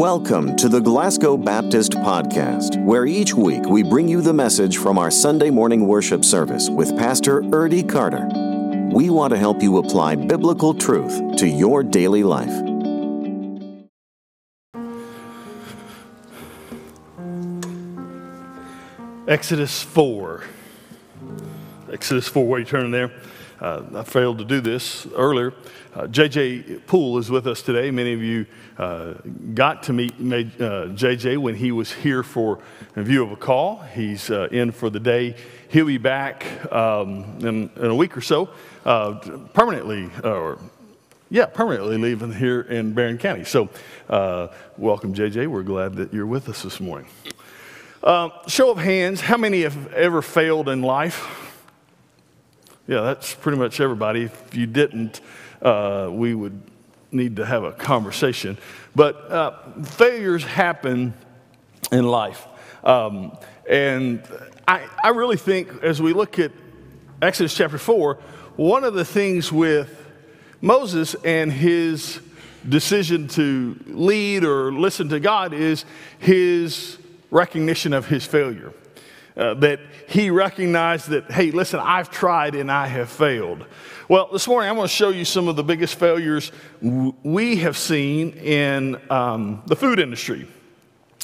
Welcome to the Glasgow Baptist Podcast, where each week we bring you the message from our Sunday morning worship service with Pastor Erdy Carter. We want to help you apply biblical truth to your daily life. Exodus 4. Exodus 4, where you turning there? Uh, I failed to do this earlier. Uh, JJ Poole is with us today. Many of you uh, got to meet JJ uh, when he was here for a view of a call. He's uh, in for the day. He'll be back um, in, in, a week or so, uh, permanently, or yeah, permanently leaving here in Barren County. So, welcome, JJ. We're glad that you're with us this morning. Show of hands, how many have ever failed in life? Yeah, that's pretty much everybody. If you didn't, uh, we would need to have a conversation. But uh, failures happen in life. Um, and I, I really think as we look at Exodus chapter 4, one of the things with Moses and his decision to lead or listen to God is his recognition of his failure. Uh, that he recognized that, hey, listen, I've tried and I have failed. Well, this morning I'm going to show you some of the biggest failures we have seen in um, the food industry.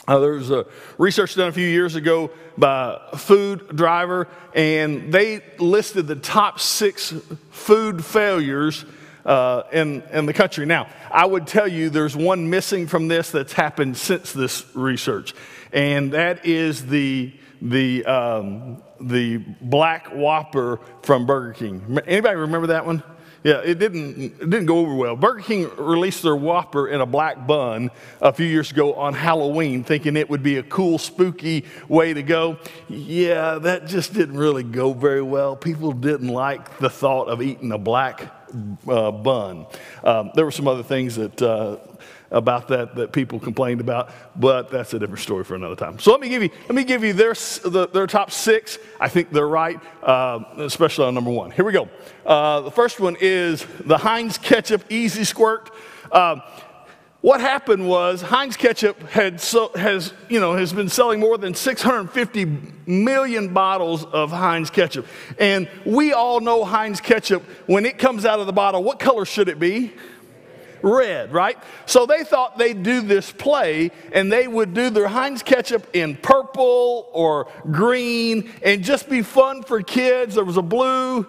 Uh, there was a research done a few years ago by food driver, and they listed the top six food failures uh, in, in the country. Now, I would tell you there's one missing from this that's happened since this research and that is the the um, the black Whopper from Burger King. Anybody remember that one? Yeah, it didn't it didn't go over well. Burger King released their Whopper in a black bun a few years ago on Halloween, thinking it would be a cool, spooky way to go. Yeah, that just didn't really go very well. People didn't like the thought of eating a black uh, bun. Um, there were some other things that uh, about that that people complained about, but that's a different story for another time. So let me give you let me give you their the, their top six. I think they're right, uh, especially on number one. Here we go. Uh, the first one is the Heinz ketchup Easy Squirt. Uh, what happened was Heinz ketchup had so, has you know has been selling more than 650 million bottles of Heinz ketchup, and we all know Heinz ketchup when it comes out of the bottle. What color should it be? Red, right? So they thought they'd do this play and they would do their Heinz ketchup in purple or green and just be fun for kids. There was a blue.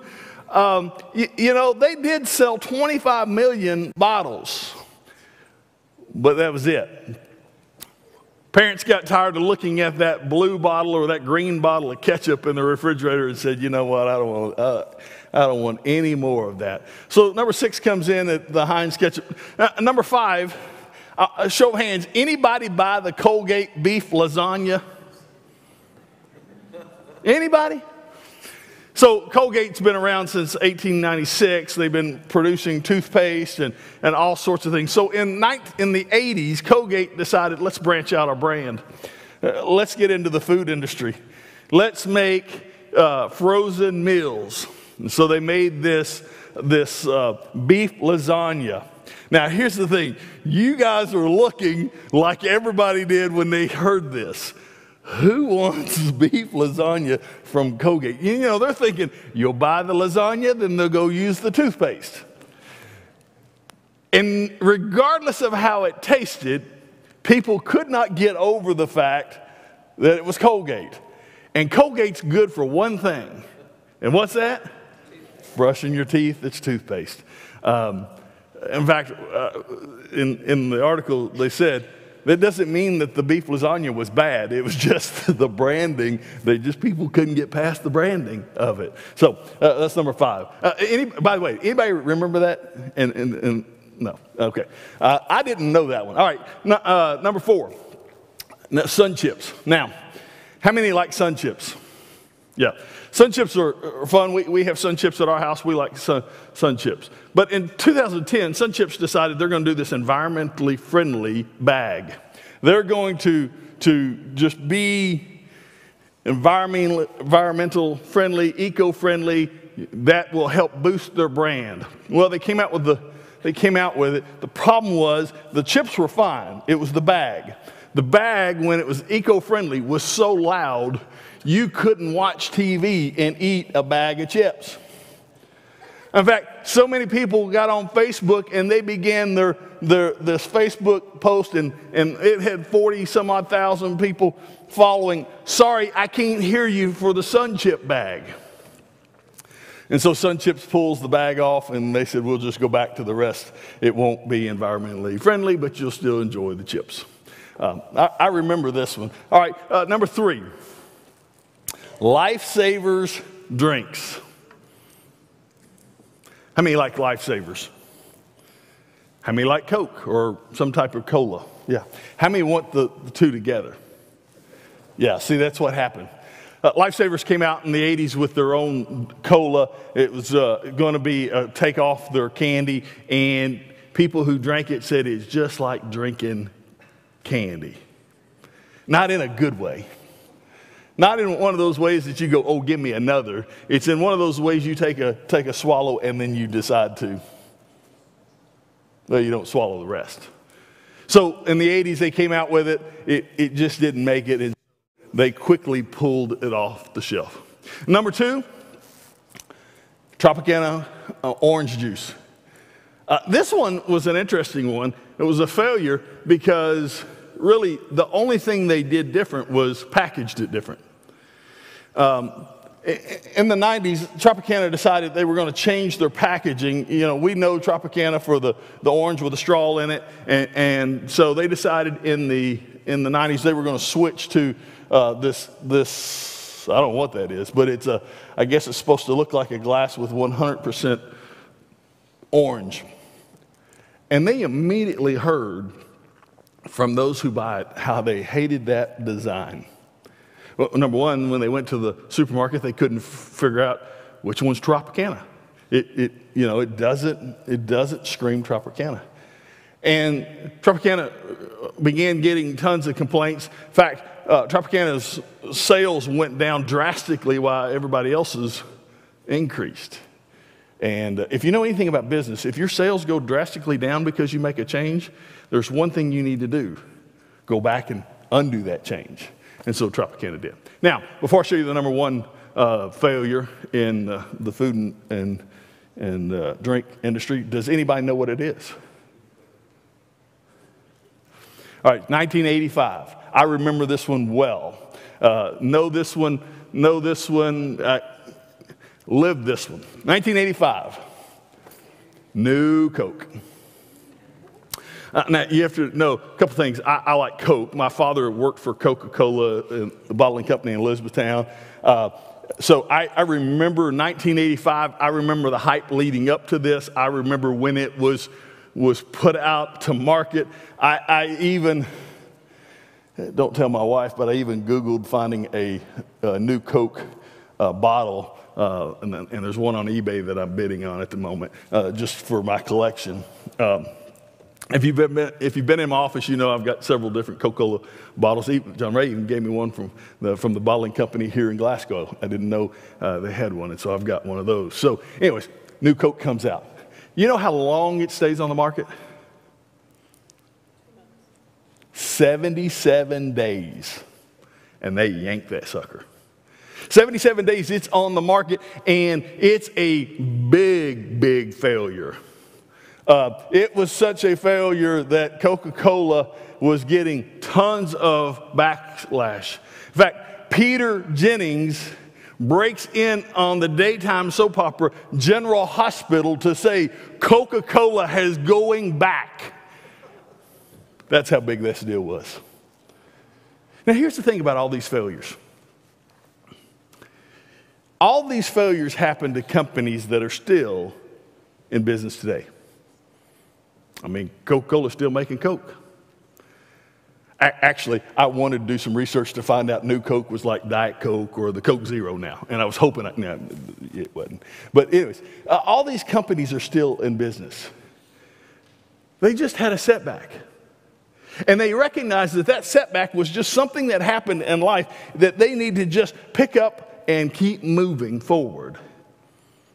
Um, you, you know, they did sell 25 million bottles, but that was it. Parents got tired of looking at that blue bottle or that green bottle of ketchup in the refrigerator and said, you know what, I don't want, uh, I don't want any more of that. So number six comes in at the Heinz ketchup. Uh, number five, uh, uh, show of hands, anybody buy the Colgate beef lasagna? Anybody? So Colgate's been around since 1896. They've been producing toothpaste and, and all sorts of things. So in, in the 80s, Colgate decided, let's branch out our brand. Uh, let's get into the food industry. Let's make uh, frozen meals. And so they made this, this uh, beef lasagna. Now, here's the thing you guys are looking like everybody did when they heard this. Who wants beef lasagna from Colgate? You know, they're thinking, you'll buy the lasagna, then they'll go use the toothpaste. And regardless of how it tasted, people could not get over the fact that it was Colgate. And Colgate's good for one thing. And what's that? Brushing your teeth, it's toothpaste. Um, in fact, uh, in, in the article, they said that doesn't mean that the beef lasagna was bad. It was just the branding. They just people couldn't get past the branding of it. So uh, that's number five. Uh, any, by the way, anybody remember that? And, and, and no, okay. Uh, I didn't know that one. All right, uh, number four, sun chips. Now, how many like sun chips? Yeah. Sun chips are, fun. We, we have sun chips at our house. We like sun, sun chips. But in 2010, Sun Chips decided they're going to do this environmentally friendly bag. They're going to, to just be environmental, environmental friendly, eco friendly. That will help boost their brand. Well, they came out with the they came out with it. The problem was the chips were fine, it was the bag. The bag, when it was eco friendly, was so loud you couldn't watch TV and eat a bag of chips. In fact, so many people got on Facebook and they began their, their this Facebook post, and, and it had 40 some odd thousand people following. Sorry, I can't hear you for the Sun Chip bag. And so Sun Chips pulls the bag off, and they said, We'll just go back to the rest. It won't be environmentally friendly, but you'll still enjoy the chips. Um, I, I, remember this one. All right, uh, number three Lifesavers drinks. How many like lifesavers? How many like Coke or some type of cola? Yeah. How many want the, the two together? Yeah, see, that's what happened. Uh, Lifesavers came out in the 80s with their own cola. It was uh, going to be uh, take off their candy, and people who drank it said it's just like drinking candy. Not in a good way. Not in one of those ways that you go, oh, give me another. It's in one of those ways you take a, take a swallow and then you decide to. Well, you don't swallow the rest. So in the 80s, they came out with it. It, it just didn't make it. And they quickly pulled it off the shelf. Number two, Tropicana uh, orange juice. Uh, this one was an interesting one. It was a failure because really the only thing they did different was packaged it different. Um, in the 90s, Tropicana decided they were going to change their packaging. You know, we know Tropicana for the, the orange with the straw in it. And, and so they decided in the, in the 90s they were going to switch to uh, this, this, I don't know what that is, but it's a, I guess it's supposed to look like a glass with 100% orange. And they immediately heard from those who buy it how they hated that design. Well, number one, when they went to the supermarket, they couldn't f- figure out which one's Tropicana. It, it, you know, it doesn't, it doesn't scream Tropicana. And Tropicana began getting tons of complaints. In fact, uh, Tropicana's sales went down drastically while everybody else's increased. And uh, if you know anything about business, if your sales go drastically down because you make a change, there's one thing you need to do go back and undo that change. And so Tropicana did. Now, before I show you the number one uh, failure in uh, the food and, and, and uh, drink industry, does anybody know what it is? All right, 1985. I remember this one well. Uh, know this one, know this one, uh, lived this one. 1985. New Coke. Uh, now, you have to know a couple things. I, I, like Coke. My father worked for Coca Cola, the bottling company in Elizabethtown. Uh, so I, I, remember 1985. I remember the hype leading up to this. I remember when it was, was put out to market. I, I even, don't tell my wife, but I even Googled finding a, a new Coke uh, bottle. Uh, and, and, there's one on eBay that I'm bidding on at the moment, uh, just for my collection. Um, if you've, been, if you've been in my office, you know I've got several different Coca-Cola bottles. Even, John Ray even gave me one from the, from the bottling company here in Glasgow. I didn't know uh, they had one, and so I've got one of those. So anyways, new Coke comes out. You know how long it stays on the market? 77 days. And they yank that sucker. 77 days it's on the market, and it's a big, big failure. Uh, it was such a failure that Coca Cola was getting tons of backlash. In fact, Peter Jennings breaks in on the daytime soap opera General Hospital to say Coca Cola has going back. That's how big this deal was. Now, here's the thing about all these failures all these failures happen to companies that are still in business today. I mean, Coca Cola's still making Coke. Actually, I wanted to do some research to find out new Coke was like Diet Coke or the Coke Zero now. And I was hoping, I, no, it wasn't. But, anyways, uh, all these companies are still in business. They just had a setback. And they recognized that that setback was just something that happened in life that they need to just pick up and keep moving forward.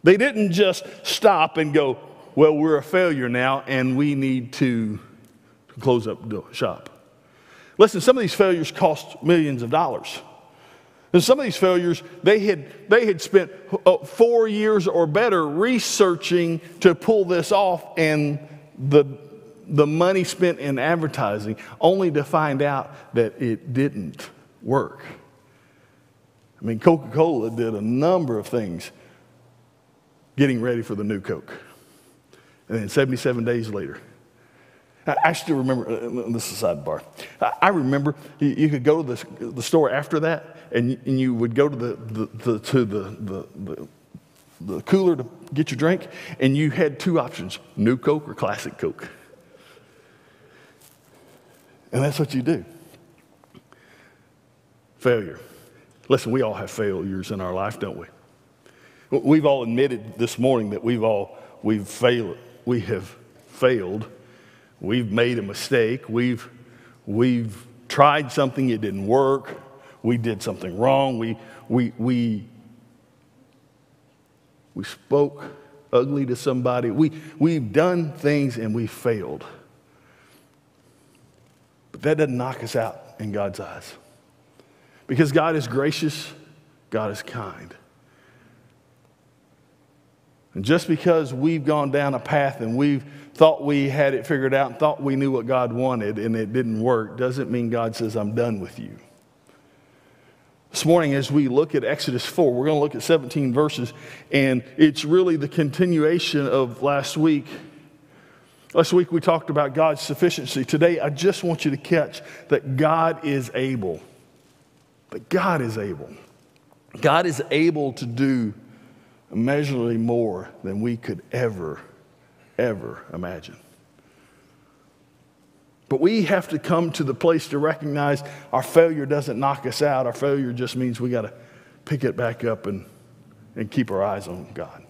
They didn't just stop and go, well, we're a failure now and we need to close up the shop. Listen, some of these failures cost millions of dollars. And some of these failures, they had, they had spent uh, four years or better researching to pull this off, and the, the money spent in advertising, only to find out that it didn't work. I mean, Coca Cola did a number of things getting ready for the new Coke. And then 77 days later, I still remember, uh, this is a sidebar. I remember you could go to the, the store after that and, and you would go to the, the, the to the, the, the cooler to get your drink, and you had two options new Coke or classic Coke. And that's what you do. Failure. Listen, we all have failures in our life, don't we? We've all admitted this morning that we've all we've failed. We have failed We've made a mistake. We've, we've tried something, it didn't work. We did something wrong. We, we, we, we spoke ugly to somebody. We, we've done things and we failed. But that doesn't knock us out in God's eyes. Because God is gracious, God is kind. And just because we've gone down a path and we've thought we had it figured out and thought we knew what God wanted and it didn't work doesn't mean God says, I'm done with you. This morning, as we look at Exodus 4, we're going to look at 17 verses, and it's really the continuation of last week. Last week, we talked about God's sufficiency. Today, I just want you to catch that God is able. That God is able. God is able to do immeasurably more than we could ever, ever imagine. But we have to come to the place to recognize our failure doesn't knock us out. Our failure just means we got to pick it back up and, and keep our eyes on God.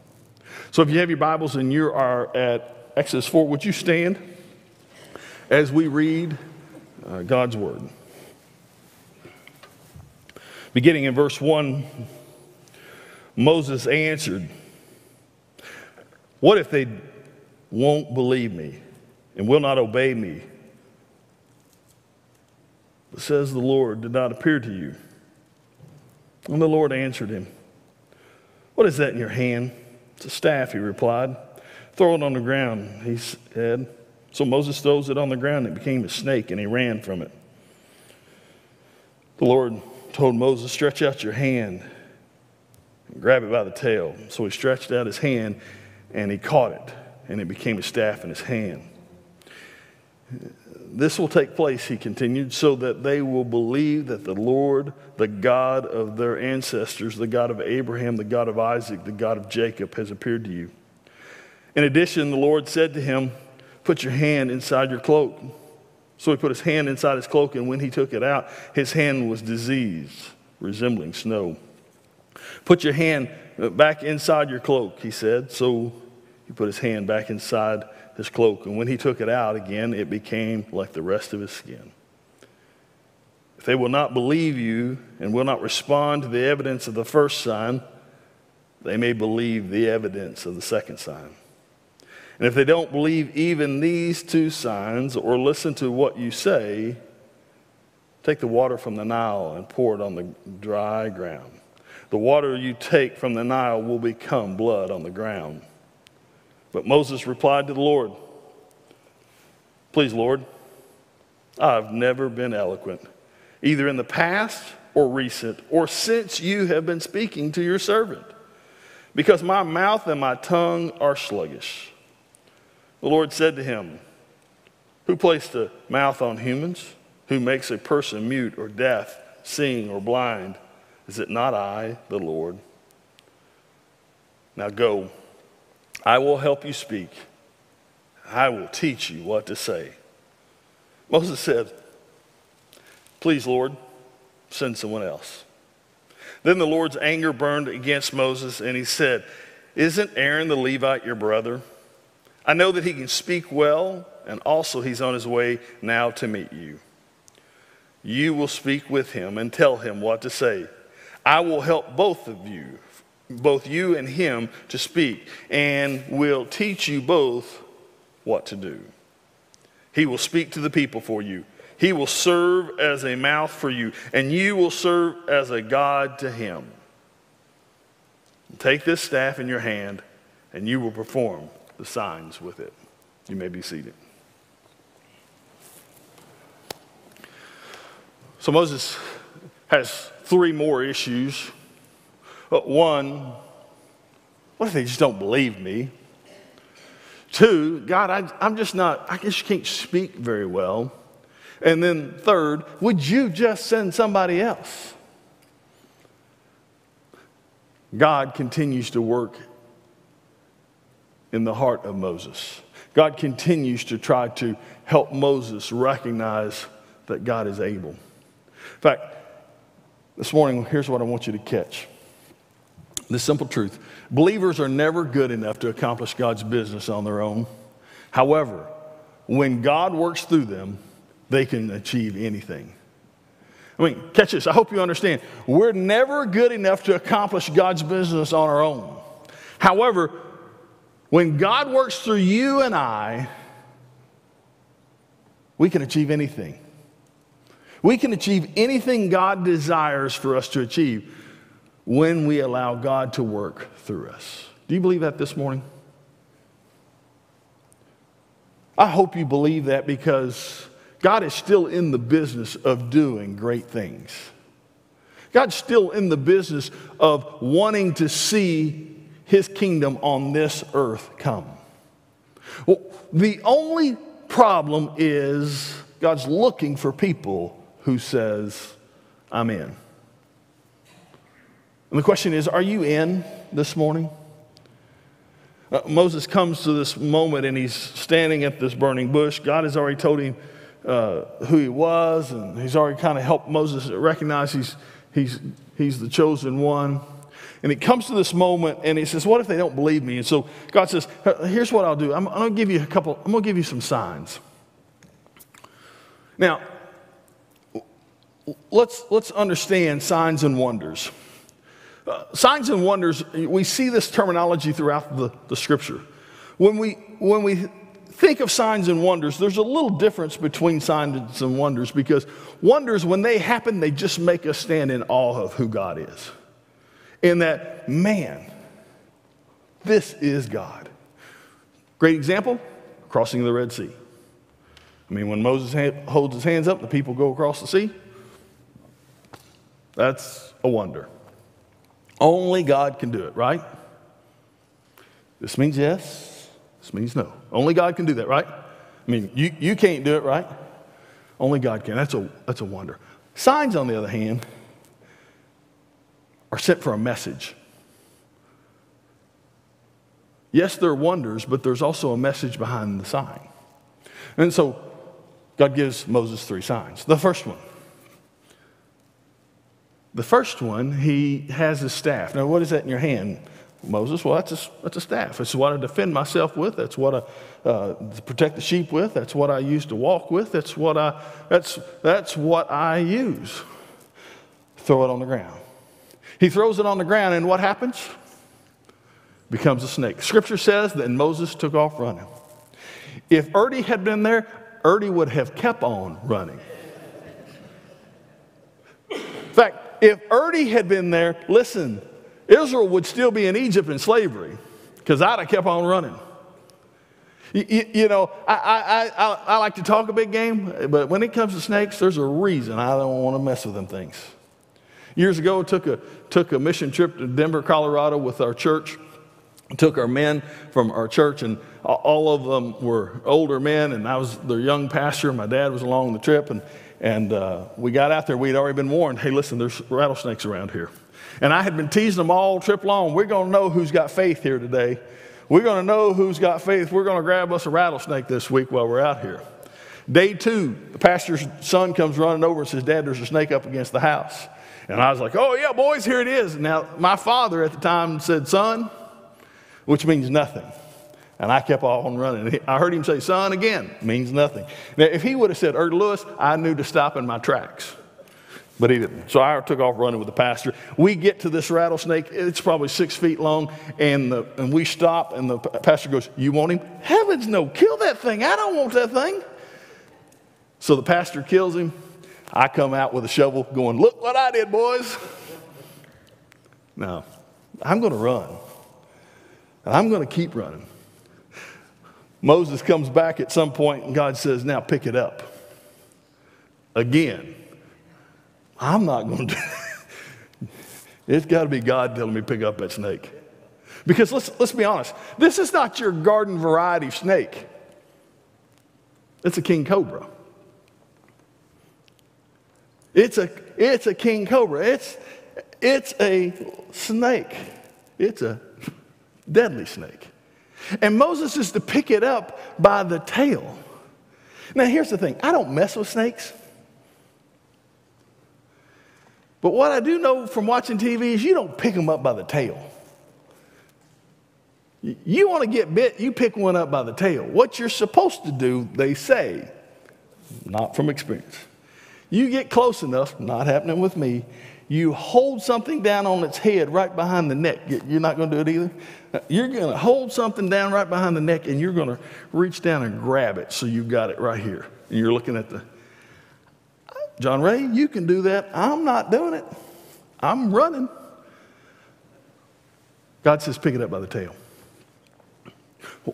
So if you have your Bibles and you are at Exodus 4, would you stand as we read uh, God's Word? Beginning in verse 1 Moses answered, What if they won't believe me and will not obey me? But says the Lord did not appear to you. And the Lord answered him, What is that in your hand? It's a staff, he replied. Throw it on the ground, he said. So Moses throws it on the ground, it became a snake, and he ran from it. The Lord told Moses, Stretch out your hand grab it by the tail. So he stretched out his hand and he caught it, and it became a staff in his hand. This will take place, he continued, so that they will believe that the Lord, the God of their ancestors, the God of Abraham, the God of Isaac, the God of Jacob, has appeared to you. In addition, the Lord said to him, Put your hand inside your cloak. So he put his hand inside his cloak, and when he took it out, his hand was diseased, resembling snow. Put your hand uh, back inside your cloak, he said. So he put his hand back inside his cloak. And when he took it out again, it became like the rest of his skin. If they will not believe you and will not respond to the evidence of the first sign, they may believe the evidence of the second sign. And if they don't believe even these two signs or listen to what you say, take the water from the Nile and pour it on the dry ground. The water you take from the Nile will become blood on the ground. But Moses replied to the Lord, Please, Lord, I've never been eloquent, either in the past or recent, or since you have been speaking to your servant, because my mouth and my tongue are sluggish. The Lord said to him, Who placed a mouth on humans? Who makes a person mute or deaf, seeing or blind? Is it not I, the Lord? Now go. I will help you speak. I will teach you what to say. Moses said, Please, Lord, send someone else. Then the Lord's anger burned against Moses, and he said, Isn't Aaron the Levite your brother? I know that he can speak well, and also he's on his way now to meet you. You will speak with him and tell him what to say. I will help both of you, both you and him to speak, and will teach you both what to do. He will speak to the people for you. He will serve as a mouth for you, and you will serve as a God to him. Take this staff in your hand, and you will perform the signs with it. You may be seated. So Moses has three more issues. One, what if they just don't believe me? Two, God, I, am just not, I just can't speak very well. And then third, would you just send somebody else? God continues to work in the heart of Moses. God continues to try to help Moses recognize that God is able. In fact, this morning, here's what I want you to catch the simple truth believers are never good enough to accomplish God's business on their own. However, when God works through them, they can achieve anything. I mean, catch this. I hope you understand. We're never good enough to accomplish God's business on our own. However, when God works through you and I, we can achieve anything. We can achieve anything God desires for us to achieve when we allow God to work through us. Do you believe that this morning? I hope you believe that because God is still in the business of doing great things. God's still in the business of wanting to see his kingdom on this earth come. Well, the only problem is God's looking for people who says, I'm in. And the question is, are you in this morning? Uh, Moses comes to this moment and he's standing at this burning bush. God has already told him uh, who he was, and he's already kind of helped Moses recognize he's, he's, he's the chosen one. And he comes to this moment and he says, What if they don't believe me? And so God says, Here's what I'll do. I'm, I'm going to give you a couple, I'm going to give you some signs. Now, let's, let's understand signs and wonders. Uh, signs and wonders, we see this terminology throughout the, the scripture. When we, when we think of signs and wonders, there's a little difference between signs and wonders because wonders, when they happen, they just make us stand in awe of who God is. In that, man, this is God. Great example crossing the Red Sea. I mean, when Moses holds his hands up, the people go across the sea. That's a wonder. Only God can do it, right? This means yes, this means no. Only God can do that, right? I mean, you, you can't do it, right? Only God can. That's a, that's a wonder. Signs, on the other hand, are sent for a message. Yes, they're wonders, but there's also a message behind the sign. And so God gives Moses three signs. The first one the first one, he has a staff. Now, what is that in your hand, Moses? Well, that's a, that's a staff. It's what I defend myself with. That's what I uh, protect the sheep with. That's what I use to walk with. That's what I, that's, that's what I use. Throw it on the ground. He throws it on the ground, and what happens? Becomes a snake. Scripture says that Moses took off running. If Erdy had been there, Erdy would have kept on running. In fact, if Erdy had been there, listen, Israel would still be in Egypt in slavery because I'd have kept on running. You, you, you know, I, I, I, I, like to talk a big game, but when it comes to snakes, there's a reason I don't want to mess with them things. Years ago, I took a, took a mission trip to Denver, Colorado with our church. took our men from our church, and all of them were older men, and I was their young pastor. My dad was along the trip, and, and uh, we got out there. We'd already been warned hey, listen, there's rattlesnakes around here. And I had been teasing them all trip long. We're going to know who's got faith here today. We're going to know who's got faith. We're going to grab us a rattlesnake this week while we're out here. Day two, the pastor's son comes running over and says, Dad, there's a snake up against the house. And I was like, Oh, yeah, boys, here it is. Now, my father at the time said, Son, which means nothing. And I kept on running. I heard him say, son, again, means nothing. Now, if he would have said, Erd Lewis, I knew to stop in my tracks. But he didn't. So I took off running with the pastor. We get to this rattlesnake. It's probably six feet long. And, the, and we stop, and the pastor goes, You want him? Heavens no, kill that thing. I don't want that thing. So the pastor kills him. I come out with a shovel going, Look what I did, boys. Now, I'm going to run. And I'm going to keep running. Moses comes back at some point, and God says, Now pick it up. Again. I'm not going to it. It's got to be God telling me pick up that snake. Because let's, let's be honest, this is not your garden variety snake. It's a king cobra. It's a, it's a king cobra. It's, it's a snake. It's a deadly snake. And Moses is to pick it up by the tail. Now, here's the thing I don't mess with snakes. But what I do know from watching TV is you don't pick them up by the tail. You want to get bit, you pick one up by the tail. What you're supposed to do, they say, not from experience. You get close enough, not happening with me, you hold something down on its head right behind the neck. You're not going to do it either. You're going to hold something down right behind the neck and you're going to reach down and grab it so you've got it right here. And you're looking at the John Ray, you can do that. I'm not doing it. I'm running. God says, pick it up by the tail.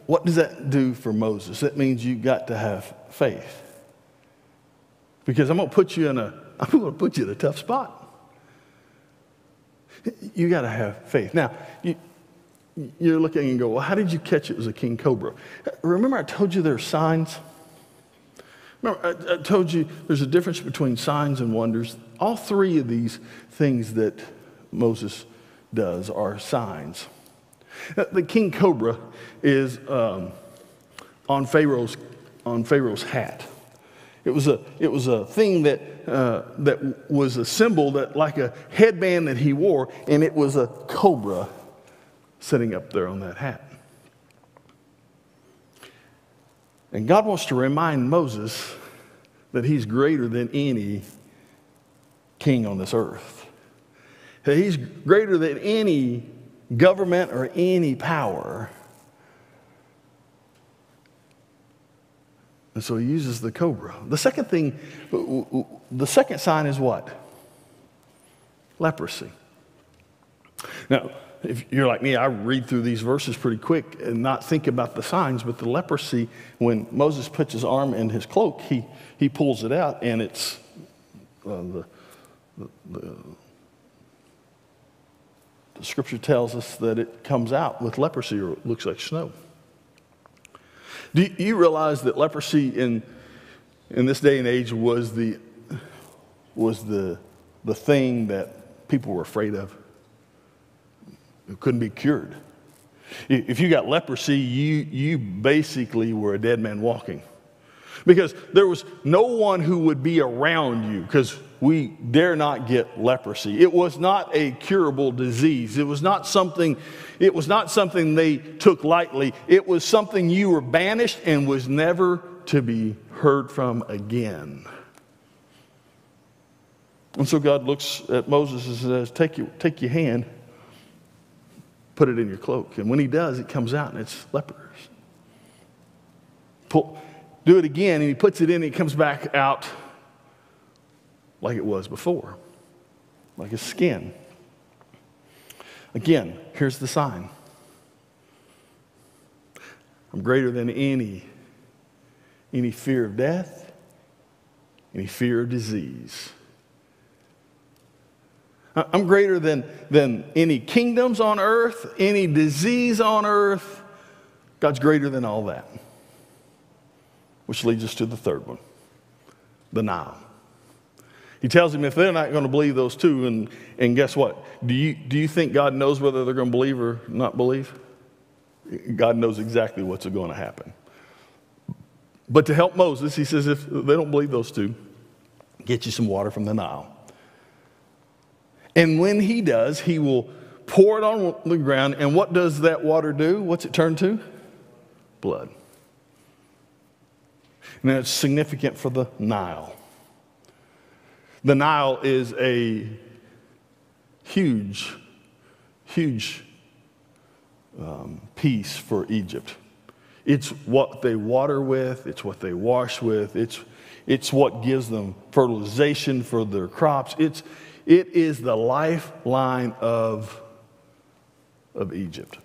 What does that do for Moses? That means you've got to have faith. Because I'm going to put you in a, I'm going to put you in a tough spot. You got to have faith. Now, you, you're looking and go, well, how did you catch it was a king cobra? Remember, I told you there are signs. Remember, I, I, told you there's a difference between signs and wonders. All three of these things that Moses does are signs. The king cobra is um, on, Pharaoh's, on Pharaoh's hat. It was a, it was a thing that, uh, that was a symbol that, like a headband that he wore, and it was a cobra sitting up there on that hat. And God wants to remind Moses that he's greater than any king on this earth. That he's greater than any government or any power. And so he uses the cobra. The second thing, the second sign is what? Leprosy. Now, if you're like me, I read through these verses pretty quick and not think about the signs, but the leprosy, when Moses puts his arm in his cloak, he, he pulls it out and it's uh, the, the, the, the scripture tells us that it comes out with leprosy or looks like snow. Do you realize that leprosy in, in this day and age was the, was the, the thing that people were afraid of? It couldn't be cured. If you got leprosy, you, you basically were a dead man walking. Because there was no one who would be around you, because we dare not get leprosy. It was not a curable disease. It was not something, it was not something they took lightly. It was something you were banished and was never to be heard from again. And so God looks at Moses and says, Take your, take your hand put it in your cloak. And when he does, it comes out and it's lepers. Pull, do it again, and he puts it in, and it comes back out like it was before, like his skin. Again, here's the sign I'm greater than any, any fear of death, any fear of disease. I'm greater than, than any kingdoms on earth, any disease on earth. God's greater than all that. Which leads us to the third one the Nile. He tells him if they're not going to believe those two, and, and guess what? Do you, do you think God knows whether they're going to believe or not believe? God knows exactly what's going to happen. But to help Moses, he says if they don't believe those two, get you some water from the Nile. And when he does, he will pour it on the ground. And what does that water do? What's it turn to? Blood. And that's significant for the Nile. The Nile is a huge, huge um, piece for Egypt. It's what they water with, it's what they wash with, it's, it's what gives them fertilization for their crops. It's, it is the lifeline of, of Egypt.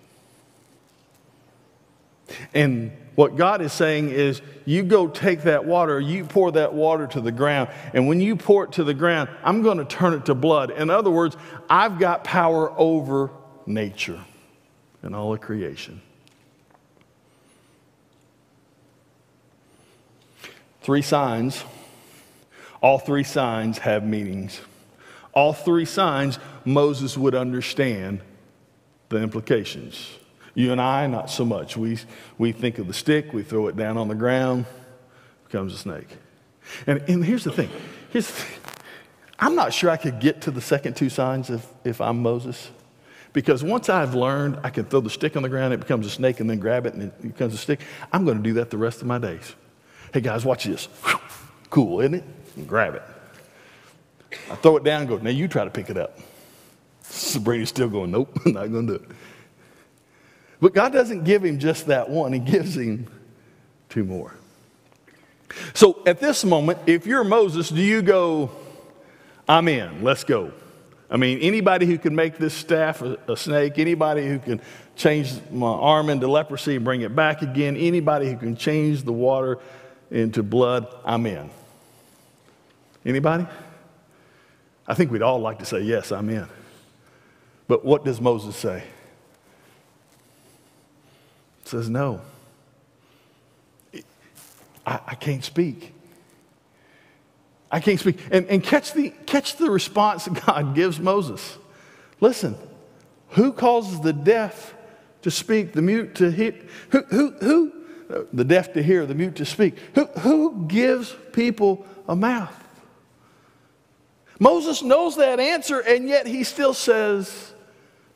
And what God is saying is, you go take that water, you pour that water to the ground, and when you pour it to the ground, I'm going to turn it to blood. In other words, I've got power over nature and all of creation. Three signs. All three signs have meanings. All three signs, Moses would understand the implications. You and I, not so much. We, we think of the stick, we throw it down on the ground, becomes a snake. And, and here's the thing. Here's the thing. I'm not sure I could get to the second two signs if, if I'm Moses. Because once I've learned I can throw the stick on the ground, it becomes a snake, and then grab it and it becomes a stick, I'm going to do that the rest of my days. Hey guys, watch this. Cool, isn't it? And grab it. I throw it down and go, now you try to pick it up. Brady's still going, nope, not going to do it. But God doesn't give him just that one, He gives him two more. So at this moment, if you're Moses, do you go, I'm in, let's go? I mean, anybody who can make this staff a, a, snake, anybody who can change my arm into leprosy and bring it back again, anybody who can change the water into blood, I'm in. Anybody? I think we'd all like to say, Yes, I'm in. But what does Moses say? Says, No. I, I can't speak. I can't speak. And, and catch, the, catch the response God gives Moses. Listen, who causes the deaf to speak, the mute to hear? Who, who, who the deaf to hear, the mute to speak? Who, who gives people a mouth? Moses knows that answer, and yet he still says,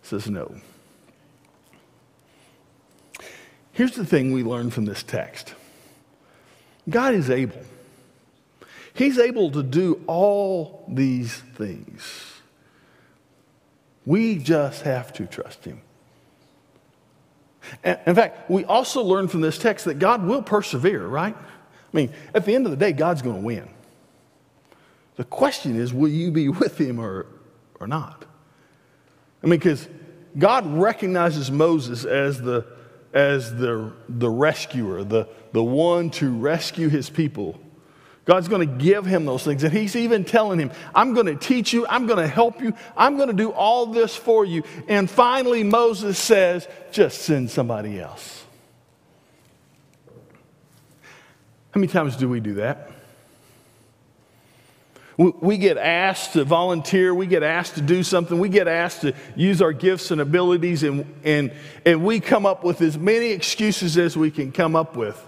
says no. Here's the thing we learn from this text God is able. He's able to do all these things. We just have to trust Him. In fact, we also learn from this text that God will persevere, right? I mean, at the end of the day, God's going to win. The question is, will you be with Him or, or not? I mean, because God recognizes Moses as the as the, the rescuer, the, the one to rescue his people. God's going to give him those things. And he's even telling him, I'm going to teach you, I'm going to help you, I'm going to do all this for you. And finally, Moses says, just send somebody else. How many times do we do that? We get asked to volunteer, we get asked to do something, we get asked to use our gifts and abilities, and, and, and we come up with as many excuses as we can come up with.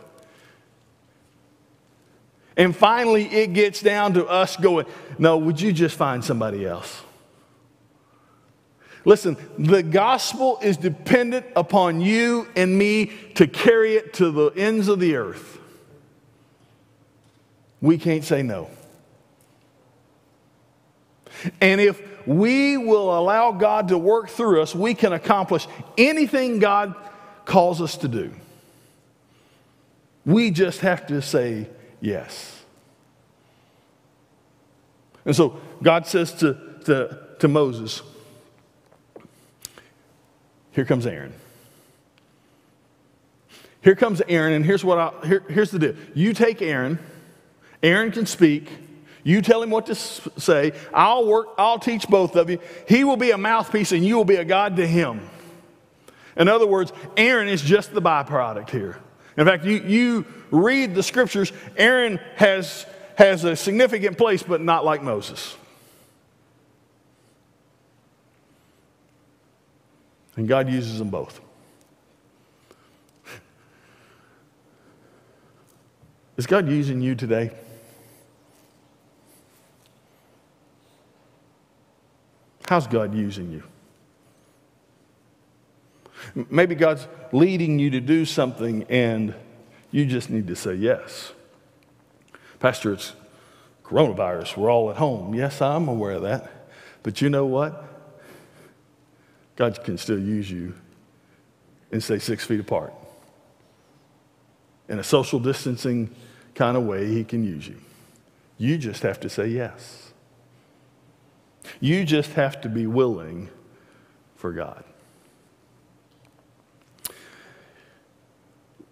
And finally, it gets down to us going, No, would you just find somebody else? Listen, the gospel is dependent upon you and me to carry it to the ends of the earth. We can't say no. And if we will allow God to work through us, we can accomplish anything God calls us to do. We just have to say yes. And so God says to, to, to Moses, Here comes Aaron. Here comes Aaron, and here's what I, here, here's the deal. You take Aaron, Aaron can speak. You tell him what to say. I'll work, I'll teach both of you. He will be a mouthpiece and you will be a God to him. In other words, Aaron is just the byproduct here. In fact, you, you read the scriptures, Aaron has, has a significant place, but not like Moses. And God uses them both. Is God using you today? How's God using you? Maybe God's leading you to do something and you just need to say yes. Pastor, it's coronavirus. We're all at home. Yes, I'm aware of that. But you know what? God can still use you and stay six feet apart. In a social distancing kind of way, He can use you. You just have to say yes. You just have to be willing for God.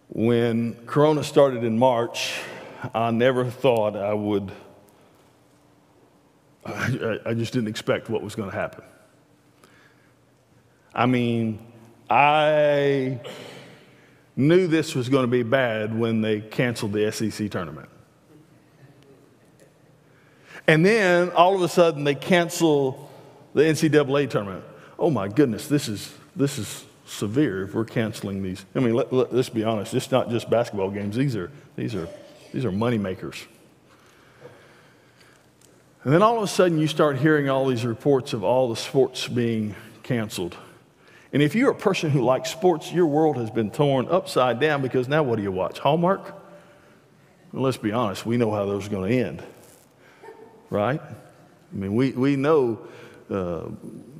When Corona started in March, I never thought I would, I, I just didn't expect what was going to happen. I mean, I knew this was going to be bad when they canceled the SEC tournament. And then all of a sudden they cancel the NCAA tournament. Oh my goodness, this is, this is severe if we're canceling these. I mean, let, let, us be honest, it's not just basketball games, these are, these are, these are money makers. And then all of a sudden you start hearing all these reports of all the sports being canceled. And if you're a person who likes sports, your world has been torn upside down because now what do you watch? Hallmark? Well, let's be honest, we know how those are going to end right? I mean, we, we know uh,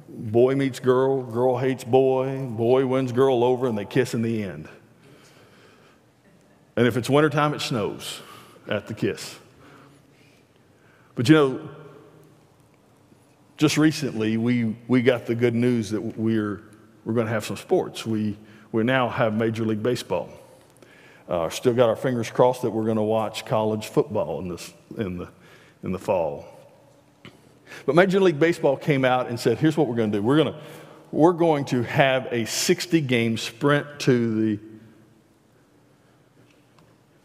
boy meets girl, girl hates boy, boy wins girl over, and they kiss in the end. And if it's wintertime, it snows at the kiss. But you know, just recently we, we got the good news that we're, we're going to have some sports. We, we now have Major League Baseball. Uh, still got our fingers crossed that we're going to watch college football in, this, in the in the fall. But Major League Baseball came out and said, here's what we're going to do. We're going to, we're going to have a 60 game sprint to the,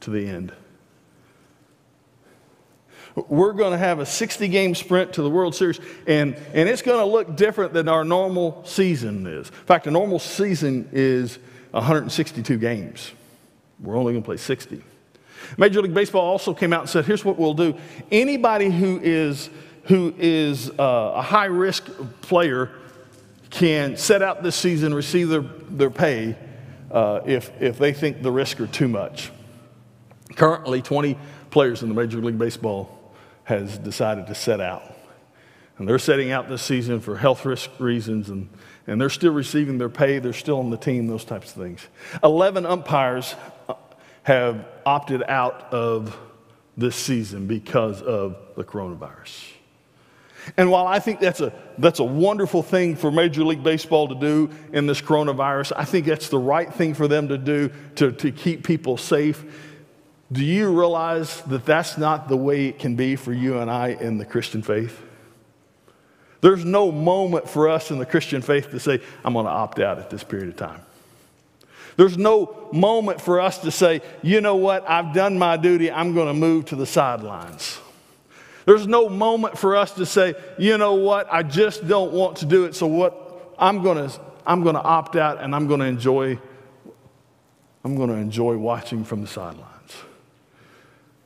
to the end. We're going to have a 60 game sprint to the World Series, and, and it's going to look different than our normal season is. In fact, a normal season is 162 games. We're only going to play 60. Major League Baseball also came out and said, here's what we'll do. Anybody who is, who is uh, a high risk player can set out this season, receive their, their pay uh, if, if they think the risk are too much. Currently, 20 players in the Major League Baseball has decided to set out. And they're setting out this season for health risk reasons, and, and they're still receiving their pay. They're still on the team, those types of things. 11 umpires have opted out of this season because of the coronavirus. And while I think that's a, that's a wonderful thing for Major League Baseball to do in this coronavirus, I think that's the right thing for them to do to, to keep people safe. Do you realize that that's not the way it can be for you and I in the Christian faith? There's no moment for us in the Christian faith to say, I'm going to opt out at this period of time. There's no moment for us to say, you know what, I've done my duty, I'm going to move to the sidelines. There's no moment for us to say, you know what, I just don't want to do it, so what I'm going to I'm going to opt out and I'm going to enjoy I'm going to enjoy watching from the sidelines.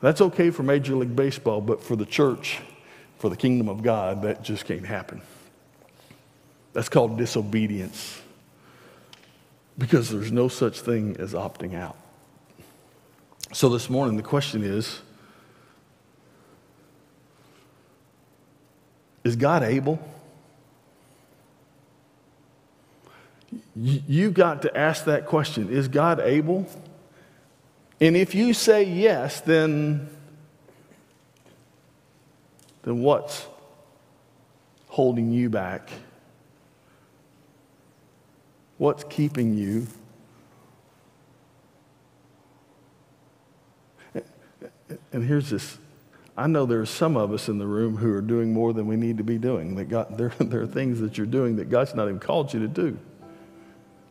That's okay for Major League Baseball, but for the church, for the kingdom of God, that just can't happen. That's called disobedience because there's no such thing as opting out. So this morning, the question is Is God able? You've got to ask that question Is God able? And if you say yes, then, then what's holding you back? What's keeping you? And here's this. I know there are some of us in the room who are doing more than we need to be doing. That God, there, there are things that you're doing that God's not even called you to do.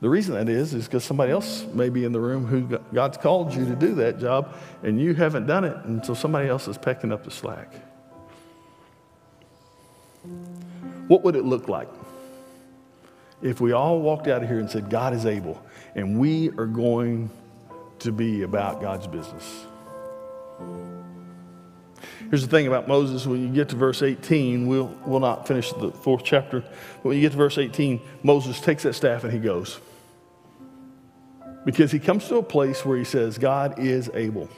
The reason that is, is because somebody else may be in the room who God's called you to do that job, and you haven't done it, and so somebody else is pecking up the slack. What would it look like if we all walked out of here and said, God is able, and we are going to be about God's business. Here's the thing about Moses when you get to verse 18, we'll, we'll not finish the fourth chapter, but when you get to verse 18, Moses takes that staff and he goes. Because he comes to a place where he says, God is able.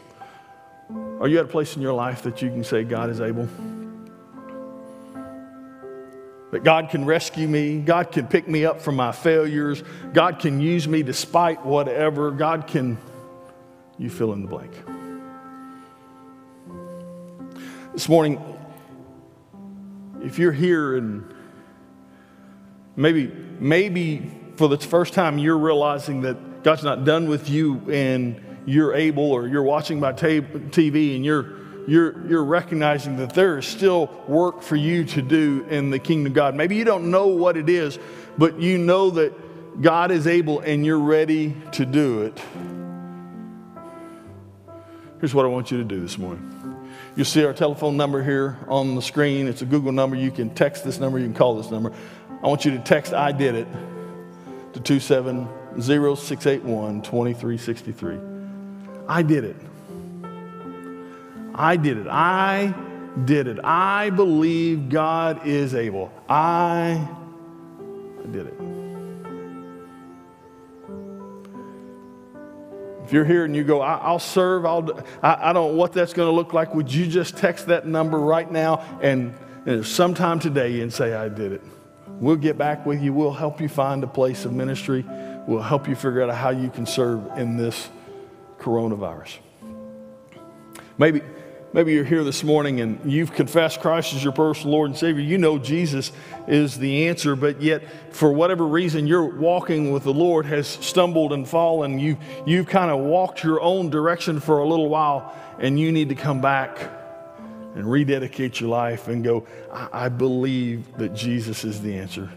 Are you at a place in your life that you can say, God is able? That God can rescue me. God can pick me up from my failures. God can use me despite whatever. God can, you fill in the blank. This morning, if you're here and maybe, maybe for the first time you're realizing that God's not done with you and you're able, or you're watching by TV and you're you're, you're recognizing that there is still work for you to do in the kingdom of God. Maybe you don't know what it is, but you know that God is able and you're ready to do it. Here's what I want you to do this morning. You'll see our telephone number here on the screen. It's a Google number. You can text this number, you can call this number. I want you to text I did it to 270 2363. I did it. I did it. I did it. I believe God is able. I, did it. If you're here and you go, I, will serve, I'll, I, I don't know what that's going to look like, would you just text that number right now and, and sometime today and say, I did it? We'll get back with you. We'll help you find a place of ministry. We'll help you figure out how you can serve in this coronavirus. Maybe, Maybe you're here this morning and you've confessed Christ as your personal Lord and Savior. You know Jesus is the answer, but yet, for whatever reason, your walking with the Lord has stumbled and fallen. You, you've kind of walked your own direction for a little while, and you need to come back and rededicate your life and go, I, I believe that Jesus is the answer.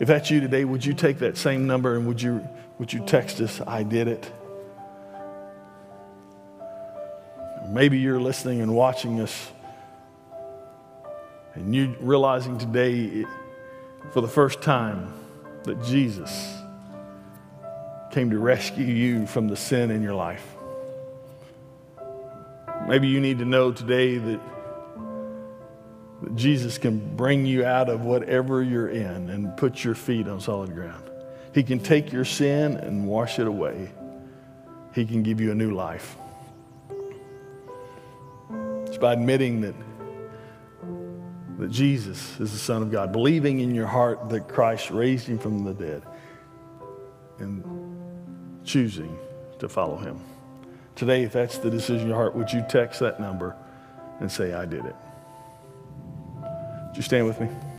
If that's you today, would you take that same number and would you, would you text us, I did it? Maybe you're listening and watching us, and you realizing today for the first time that Jesus came to rescue you from the sin in your life. Maybe you need to know today that, that Jesus can bring you out of whatever you're in and put your feet on solid ground. He can take your sin and wash it away. He can give you a new life. It's by admitting that, that Jesus is the Son of God, believing in your heart that Christ raised him from the dead, and choosing to follow him. Today, if that's the decision in your heart, would you text that number and say, I did it? Would you stand with me?